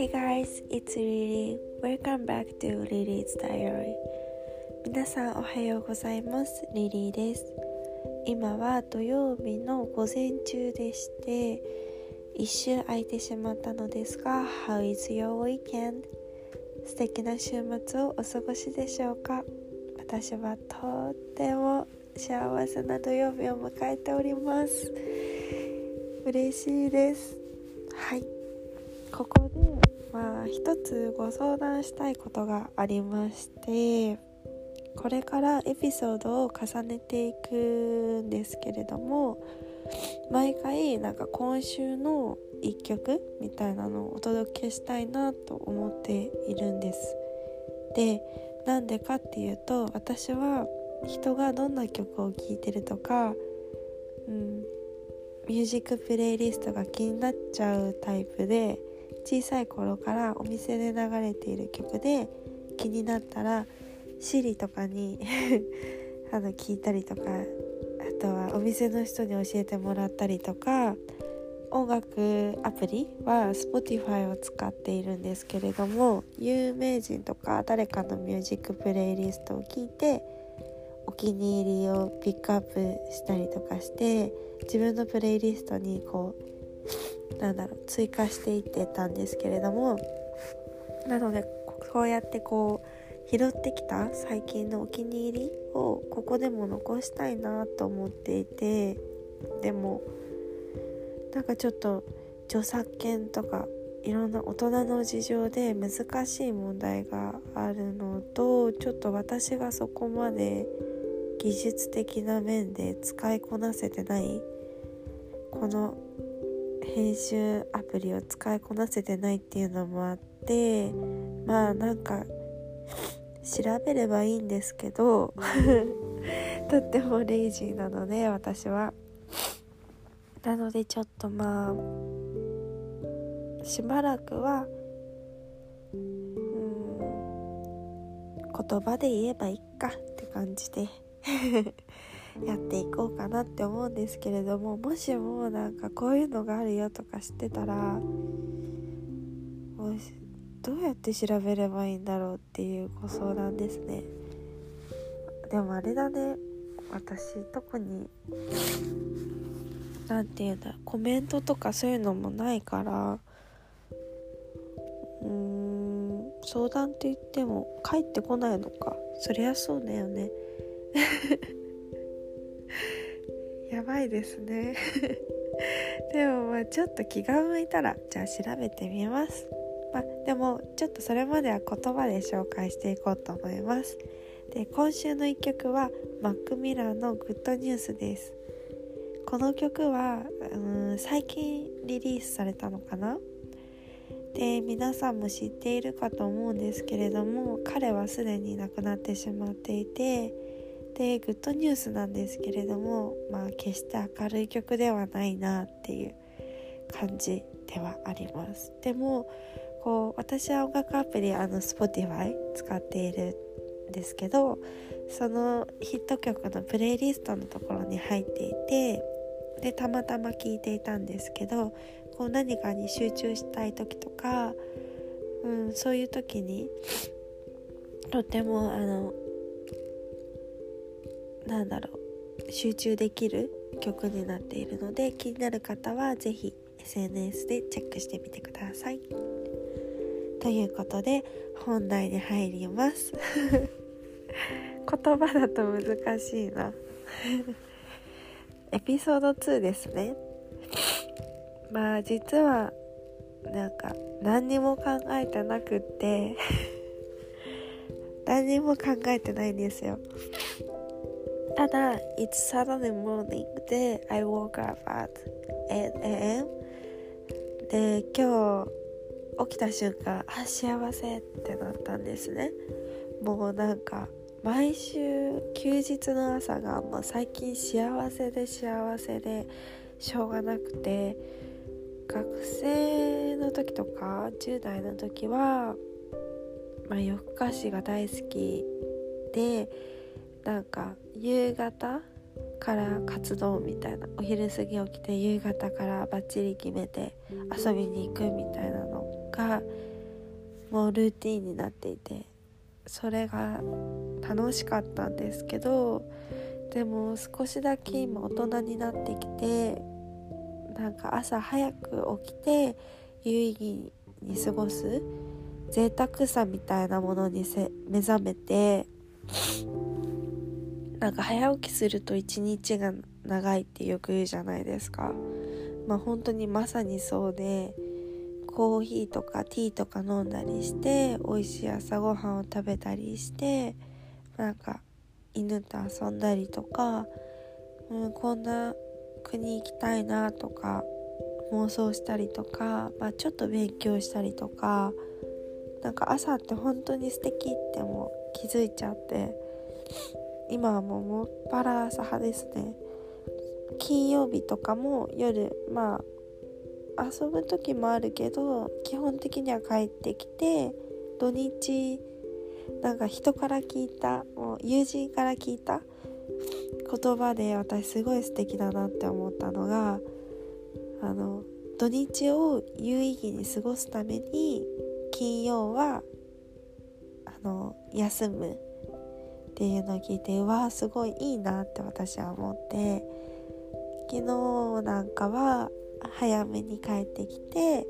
Hey guys, it's Lily. Welcome back to Lily's Diary. 皆さんおはようございます。リリーです。今は土曜日の午前中でして、一周空いてしまったのですが、How is your weekend? 素敵な週末をお過ごしでしょうか？私はとっても幸せな土曜日を迎えております。嬉しいです。はい。ここ一つご相談したいことがありましてこれからエピソードを重ねていくんですけれども毎回なんか今週の一曲みたいなのをお届けしたいなと思っているんです。でなんでかっていうと私は人がどんな曲を聴いてるとか、うん、ミュージックプレイリストが気になっちゃうタイプで小さい頃からお店で流れている曲で気になったら Siri とかに あの聞いたりとかあとはお店の人に教えてもらったりとか音楽アプリは Spotify を使っているんですけれども有名人とか誰かのミュージックプレイリストを聞いてお気に入りをピックアップしたりとかして自分のプレイリストにこうなんだろう追加していってたんですけれども。なのでこうやってこう拾ってきた最近のお気に入りをここでも残したいなと思っていて。でもなんかちょっと著作権とかいろんな大人の事情で難しい問題があるのとちょっと私がそこまで技術的な面で使いこなせてないこの編集アプリを使いこなせてないっていうのもあってまあなんか調べればいいんですけど とってもレイジーなので私は。なのでちょっとまあしばらくはうん言葉で言えばいいかって感じで。やっていこうかなって思うんですけれどももしもなんかこういうのがあるよとか知ってたらどうやって調べればいいんだろうっていうご相談ですね。でもあれだね。私特に何て言うんだコメントとかそういうのもないからうーん相談って言っても返ってこないのか。そりゃそうだよね。やばいですね。でもまあちょっと気が向いたらじゃあ調べてみます。まあでもちょっとそれまでは言葉で紹介していこうと思います。で今週の1曲はマック・ミラーの「グッドニュース」です。この曲はうん最近リリースされたのかな？で皆さんも知っているかと思うんですけれども彼はすでに亡くなってしまっていてでグッドニュースなんですけれどもまあ決して明るい曲ではないなっていう感じではあります。でもこう私は音楽アプリあの Spotify 使っているんですけどそのヒット曲のプレイリストのところに入っていてでたまたま聴いていたんですけどこう何かに集中したい時とか、うん、そういう時にとてもあのなんだろう。集中できる曲になっているので気になる方は是非 SNS でチェックしてみてください。ということで本題に入ります。言葉だと難しいな。エピソード2ですね。まあ実はなんか何にも考えてなくって。何にも考えてないんですよ。ただ It's Saturday morning で I woke up at 8am で今日起きた瞬間あ幸せってなったんですね。もうなんか毎週休日の朝がもう最近幸せで幸せでしょうがなくて学生の時とか10代の時は、まあ、夜更かしが大好きでなんか夕方から活動みたいな。お昼過ぎ起きて夕方からバッチリ決めて遊びに行くみたいなのがもうルーティンになっていて。それが楽しかったんですけどでも少しだけ今大人になってきてなんか朝早く起きて有意義に過ごす贅沢さみたいなものに目覚めてなんか早起きすると一日が長いってよく言うじゃないですか。まあ本当にまさにそうでコーヒーとかティーとか飲んだりして美味しい朝ごはんを食べたりしてなんか犬と遊んだりとか、うん、こんな国行きたいなとか妄想したりとか、まあ、ちょっと勉強したりとかなんか朝って本当に素敵っても気づいちゃって。今はもうもっぱら朝派ですね。金曜日とかも夜まあ遊ぶ時もあるけど基本的には帰ってきて土日なんか人から聞いたもう友人から聞いた言葉で私すごい素敵だなって思ったのがあの土日を有意義に過ごすために金曜はあの休む。っていうのを聞いてうわすごいいいなって私は思って昨日なんかは早めに帰ってきて、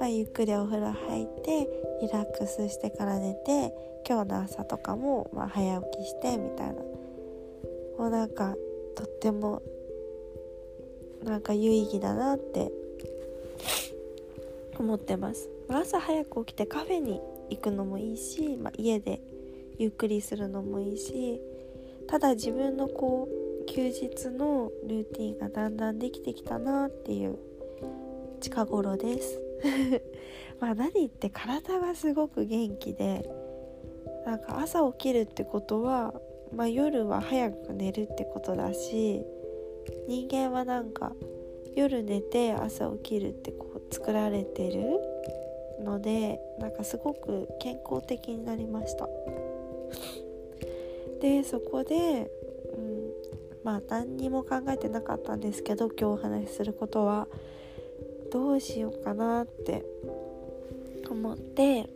まあ、ゆっくりお風呂入ってリラックスしてから寝て今日の朝とかも、まあ、早起きしてみたいな。もうなんかとってもなんか有意義だなって思ってます。朝早く起きてカフェに行くのもいいし、まあ、家でゆっくりするのもいいしただ自分のこう休日のルーティンがだんだんできてきたなっていう近頃です。まあ何言って体がすごく元気でなんか朝起きるってことは、まあ、夜は早く寝るってことだし人間はなんか夜寝て朝起きるってこう作られてるのでなんかすごく健康的になりました。でそこで、うん、まあ何にも考えてなかったんですけど今日お話しすることはどうしようかなって思って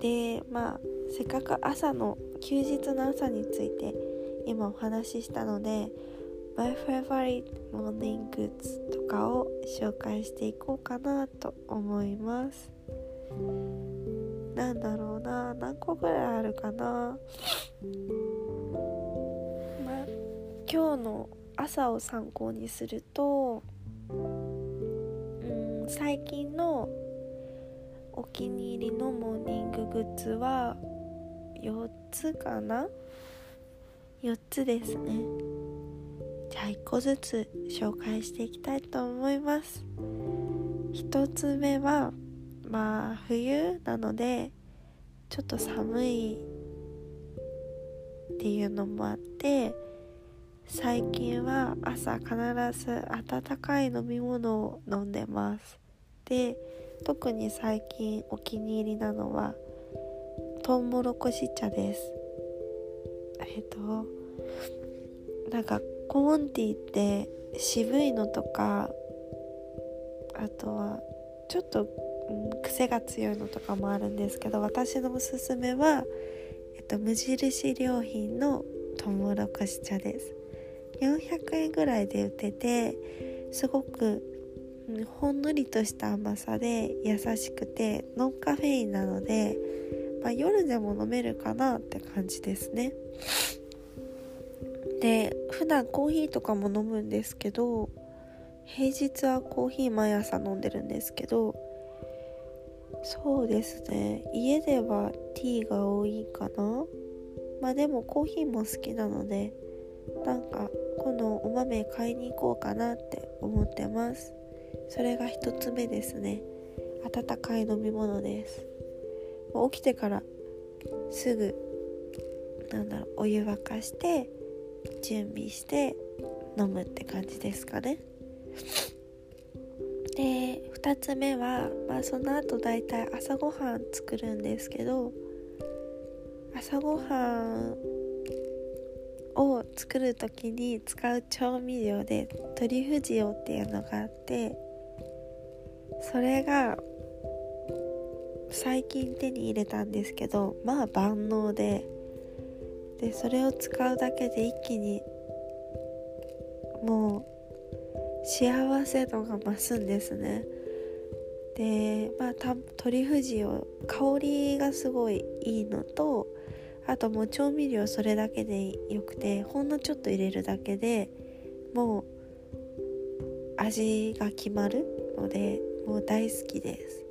でまあせっかく朝の休日の朝について今お話ししたので My favorite morning goods とかを紹介していこうかなと思います。なんだろうな何個ぐらいあるかな。今日の朝を参考にするとうん最近のお気に入りのモーニンググッズは4つかな？4つですね。じゃあ1個ずつ紹介していきたいと思います。1つ目はまあ冬なのでちょっと寒いっていうのもあって最近は朝必ず温かい飲み物を飲んでます。で特に最近お気に入りなのはトウモロコシ茶です。えっとなんかコーンティーって渋いのとかあとはちょっと、うん、癖が強いのとかもあるんですけど私のおすすめは、えっと、無印良品のトウモロコシ茶です。400円ぐらいで売っててすごく、ほんのりとした甘さで優しくてノンカフェインなので、まあ、夜でも飲めるかなって感じですね。で普段コーヒーとかも飲むんですけど平日はコーヒー毎朝飲んでるんですけどそうですね。家ではティーが多いかな。まあでもコーヒーも好きなのでなんかこのお豆買いに行こうかなって思ってます。それが1つ目ですね。温かい飲み物です。起きてからすぐなんだろうお湯沸かして準備して飲むって感じですかね。で2つ目は、まあ、その後だいたい朝ごはん作るんですけど朝ごはんを作る時に使う調味料でトリュフ塩っていうのがあってそれが最近手に入れたんですけどまあ万能ででそれを使うだけで一気にもう幸せ度が増すんですね。でまあトリュフ塩香りがすごいいいのとあともう調味料それだけでよくてほんのちょっと入れるだけでもう味が決まるのでもう大好きです。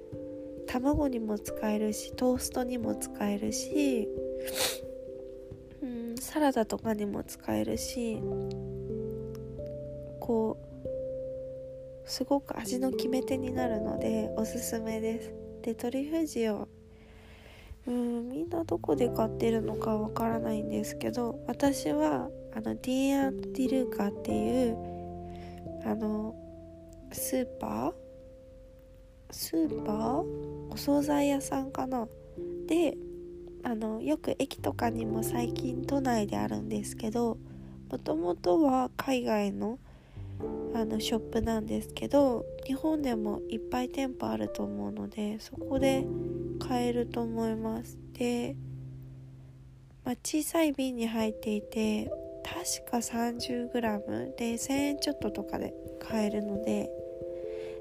卵にも使えるしトーストにも使えるし、うん、サラダとかにも使えるしこうすごく味の決め手になるのでおすすめです。でトリュフ塩。うんみんなどこで買ってるのかわからないんですけど私はあのディーアン・ディルカっていうあのスーパー？スーパー？お惣菜屋さんかな？であのよく駅とかにも最近都内であるんですけどもともとは海外のあのショップなんですけど日本でもいっぱい店舗あると思うのでそこで買えると思います。で、まあ、小さい瓶に入っていて確か 30g で1000円ちょっととかで買えるので。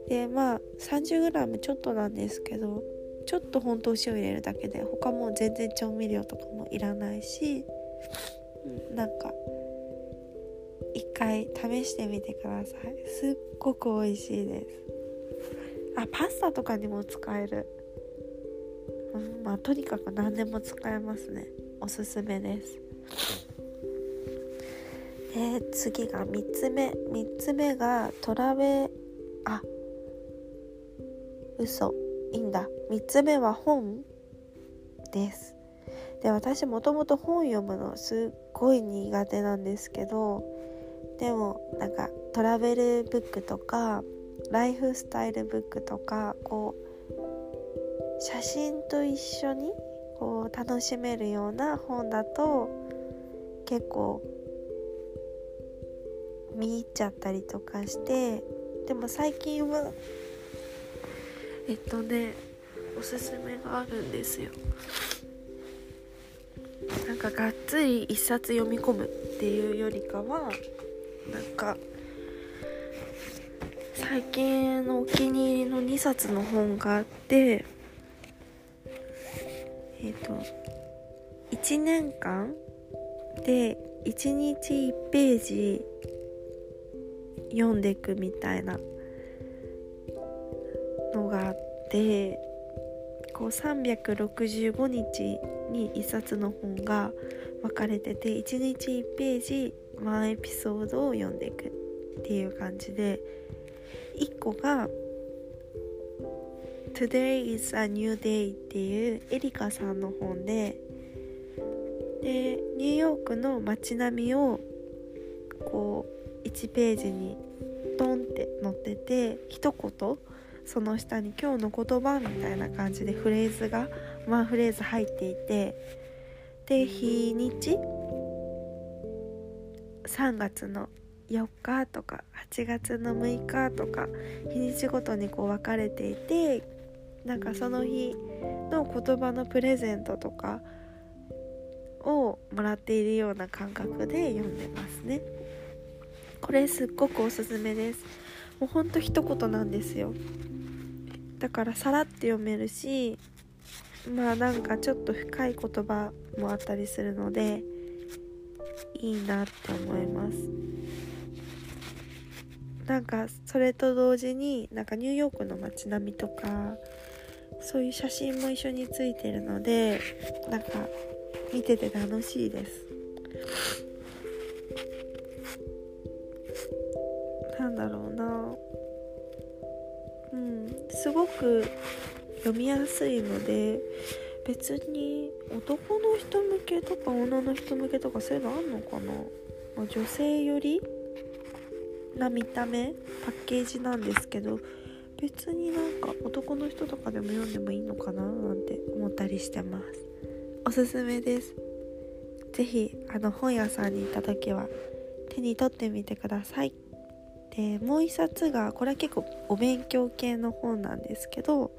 でまあ 30g ちょっとなんですけどちょっと本当お塩入れるだけで他も全然調味料とかもいらないしなんか一回試してみてください。すっごく美味しいです。あパスタとかにも使える、うん、まあとにかく何でも使えますね。おすすめです。で次が3つ目。3つ目がトラベあ嘘。いいんだ。3つ目は本です。で私もともと本読むのすっごい苦手なんですけどでもなんかトラベルブックとかライフスタイルブックとかこう写真と一緒にこう楽しめるような本だと結構見入っちゃったりとかしてでも最近はえっとねおすすめがあるんですよ。なんかがっつり一冊読み込むっていうよりかはなんか最近のお気に入りの2冊の本があってえっ、ー、と1年間で1日1ページ読んでいくみたいなのがあってこう365日に1冊の本が分かれてて1日1ページワンエピソードを読んでいくっていう感じで1個が「Today is a New Day」っていうエリカさんの本ででニューヨークの街並みをこう1ページにドンって載ってて一言その下に今日の言葉みたいな感じでフレーズがワンフレーズ入っていてで日にち3月の4日とか8月の6日とか日にちごとにこう分かれていてなんかその日の言葉のプレゼントとかをもらっているような感覚で読んでますね。これすっごくおすすめです。もうほんと一言なんですよ。だからさらって読めるしまあなんかちょっと深い言葉もあったりするのでいいなって思います。なんかそれと同時になんかニューヨークの街並みとかそういう写真も一緒についてるのでなんか見てて楽しいです。なんだろうな。うんすごく読みやすいので別に男の人向けとか女の人向けとかそういうのあんのかな、まあ、女性よりな見た目パッケージなんですけど別になんか男の人とかでも読んでもいいのかな？なんて思ったりしてます。おすすめです。是非あの本屋さんに行った時は手に取ってみてください。でもう一冊がこれは結構お勉強系の本なんですけど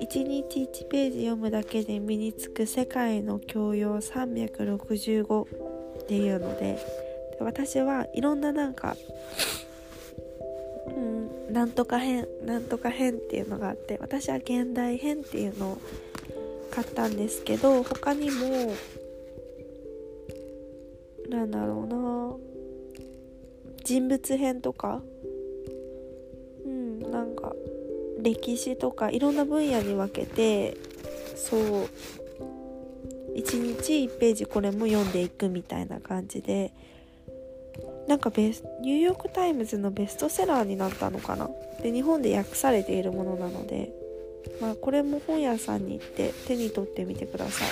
1日1ページ読むだけで身につく世界の教養365っていうので私はいろんななんかうんなんとか編なんとか編っていうのがあって私は現代編っていうのを買ったんですけど他にもなんだろうな人物編とかうんなんか歴史とかいろんな分野に分けてそう1日1ページこれも読んでいくみたいな感じでなんかベスニューヨーク・タイムズのベストセラーになったのかな？で日本で訳されているものなので、まあ、これも本屋さんに行って手に取ってみてください。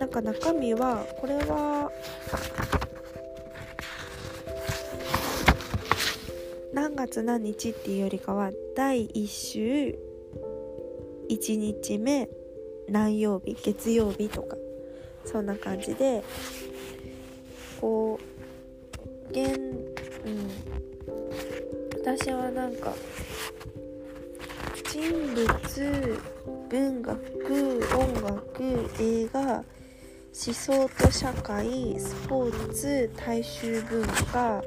なんか中身はこれは何月何日っていうよりかは第1週1日目何曜日？月曜日とか。そんな感じでこう現うん。私はなんか人物文学音楽映画思想と社会スポーツ大衆文化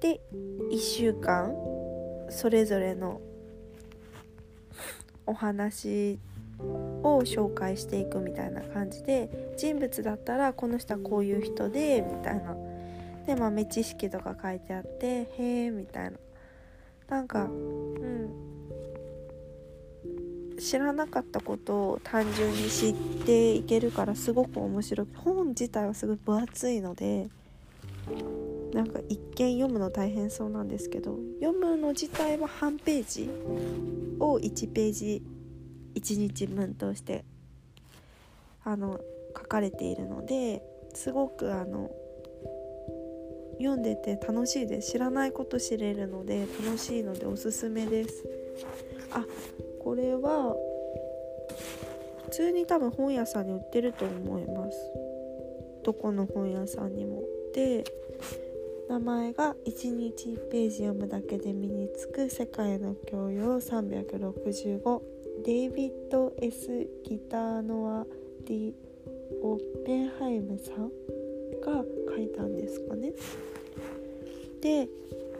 で1週間それぞれのお話を紹介していくみたいな感じで人物だったらこの人はこういう人でみたいな。で豆知識とか書いてあってへえみたいな。なんかうん。知らなかったことを単純に知っていけるからすごく面白く本自体はすごい分厚いのでなんか一見読むの大変そうなんですけど読むの自体は半ページを1ページ1日分としてあの書かれているのですごくあの読んでて楽しいです。知らないこと知れるので楽しいのでおすすめです。あこれは普通に多分本屋さんに売ってると思います。どこの本屋さんにも。で名前が1日1ページ読むだけで身につく世界の教養365デイビッド・ S・ ギターノア・ディ・オッペンハイムさんが書いたんですかね。で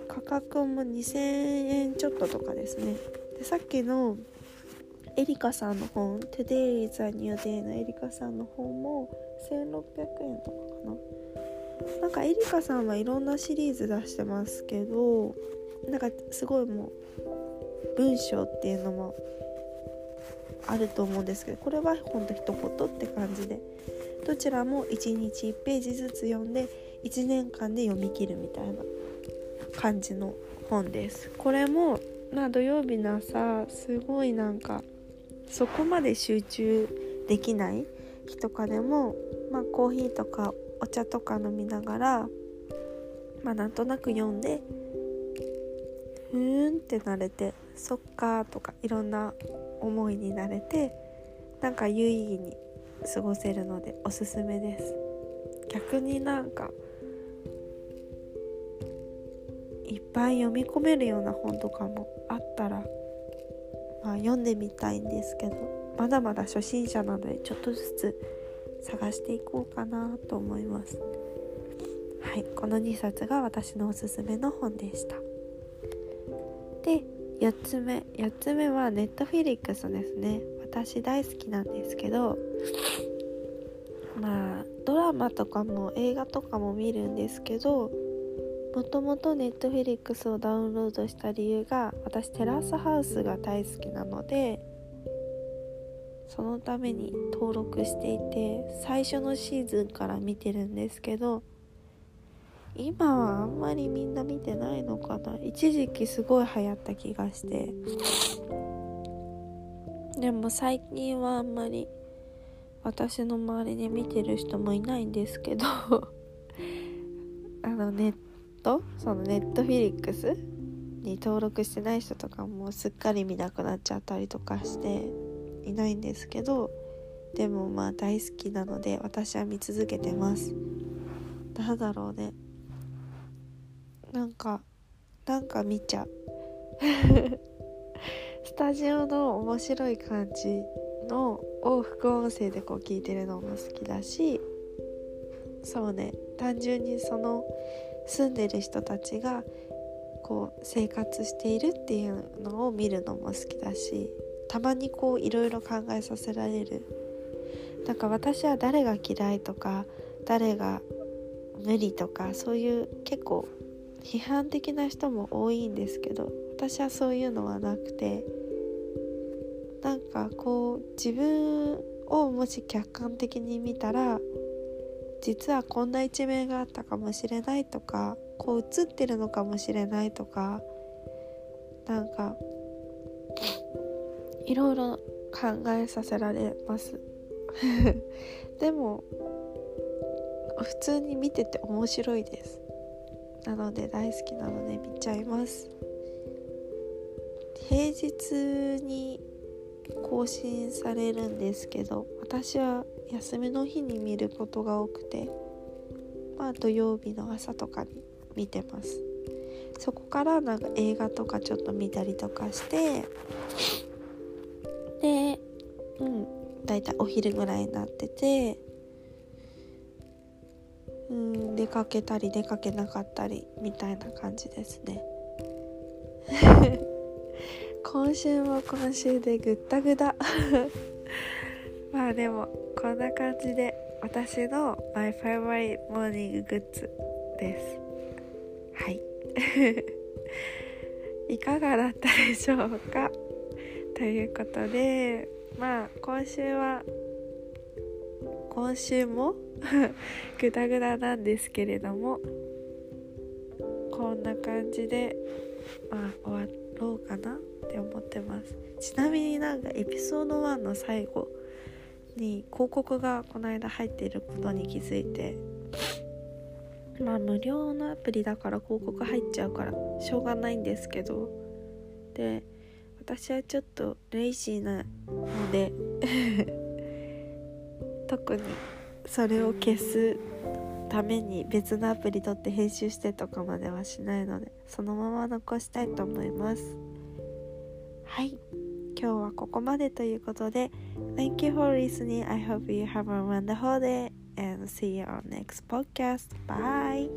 価格も2000円ちょっととかですね。でさっきのエリカさんの本「Today is a New Day」のエリカさんの本も1600円とかかな。なんかエリカさんはいろんなシリーズ出してますけどなんかすごいもう文章っていうのもあると思うんですけどこれはほんと一言って感じでどちらも1日1ページずつ読んで1年間で読み切るみたいな感じの本です。これもまあ土曜日の朝すごいなんかそこまで集中できない日とかでも、まあ、コーヒーとかお茶とか飲みながらまあなんとなく読んでふーんってなれてそっかとかいろんな思いになれてなんか有意義に過ごせるのでおすすめです。逆になんかいっぱい読み込めるような本とかもあったら、まあ、読んでみたいんですけどまだまだ初心者なのでちょっとずつ探していこうかなと思います。はい。この2冊が私のおすすめの本でした。で4つ目。4つ目はネットフィリックスですね。私大好きなんですけどまあドラマとかも映画とかも見るんですけどもともとネットフィリックスをダウンロードした理由が私テラスハウスが大好きなのでそのために登録していて最初のシーズンから見てるんですけど今はあんまりみんな見てないのかな。一時期すごい流行った気がして。でも最近はあんまり私の周りに見てる人もいないんですけど あのネット？そのネットフィリックス？に登録してない人とかもすっかり見なくなっちゃったりとかして。いないんですけどでもまあ大好きなので私は見続けてます。なんだろうね。なんかなんか見ちゃう。スタジオの面白い感じのを副音声でこう聞いてるのも好きだしそうね。単純にその住んでる人たちがこう生活しているっていうのを見るのも好きだしたまにこういろいろ考えさせられる。なんか私は誰が嫌いとか誰が無理とかそういう結構批判的な人も多いんですけど私はそういうのはなくてなんかこう自分をもし客観的に見たら実はこんな一面があったかもしれないとかこう映ってるのかもしれないとかなんかいろいろ考えさせられます。でも普通に見てて面白いです。なので大好きなので見ちゃいます。平日に更新されるんですけど私は休みの日に見ることが多くてまあ土曜日の朝とかに見てます。そこからなんか映画とかちょっと見たりとかしてでうんだいたいお昼ぐらいになっててうん出かけたり出かけなかったりみたいな感じですね。今週も今週でぐったぐだまあでもこんな感じで私の My Favorite Morning Goods です。はい。いかがだったでしょうか？ということでまあ今週は今週も グダグダなんですけれどもこんな感じでまあ終わろうかなって思ってます。ちなみになんかエピソード1の最後に広告がこの間入っていることに気づいてまあ無料のアプリだから広告入っちゃうからしょうがないんですけどで私はちょっとレイシーなので 特にそれを消すために別のアプリ取って編集してとかまではしないのでそのまま残したいと思います。はい。今日はここまでということで Thank you for listening. I hope you have a wonderful day and see you on next podcast. Bye.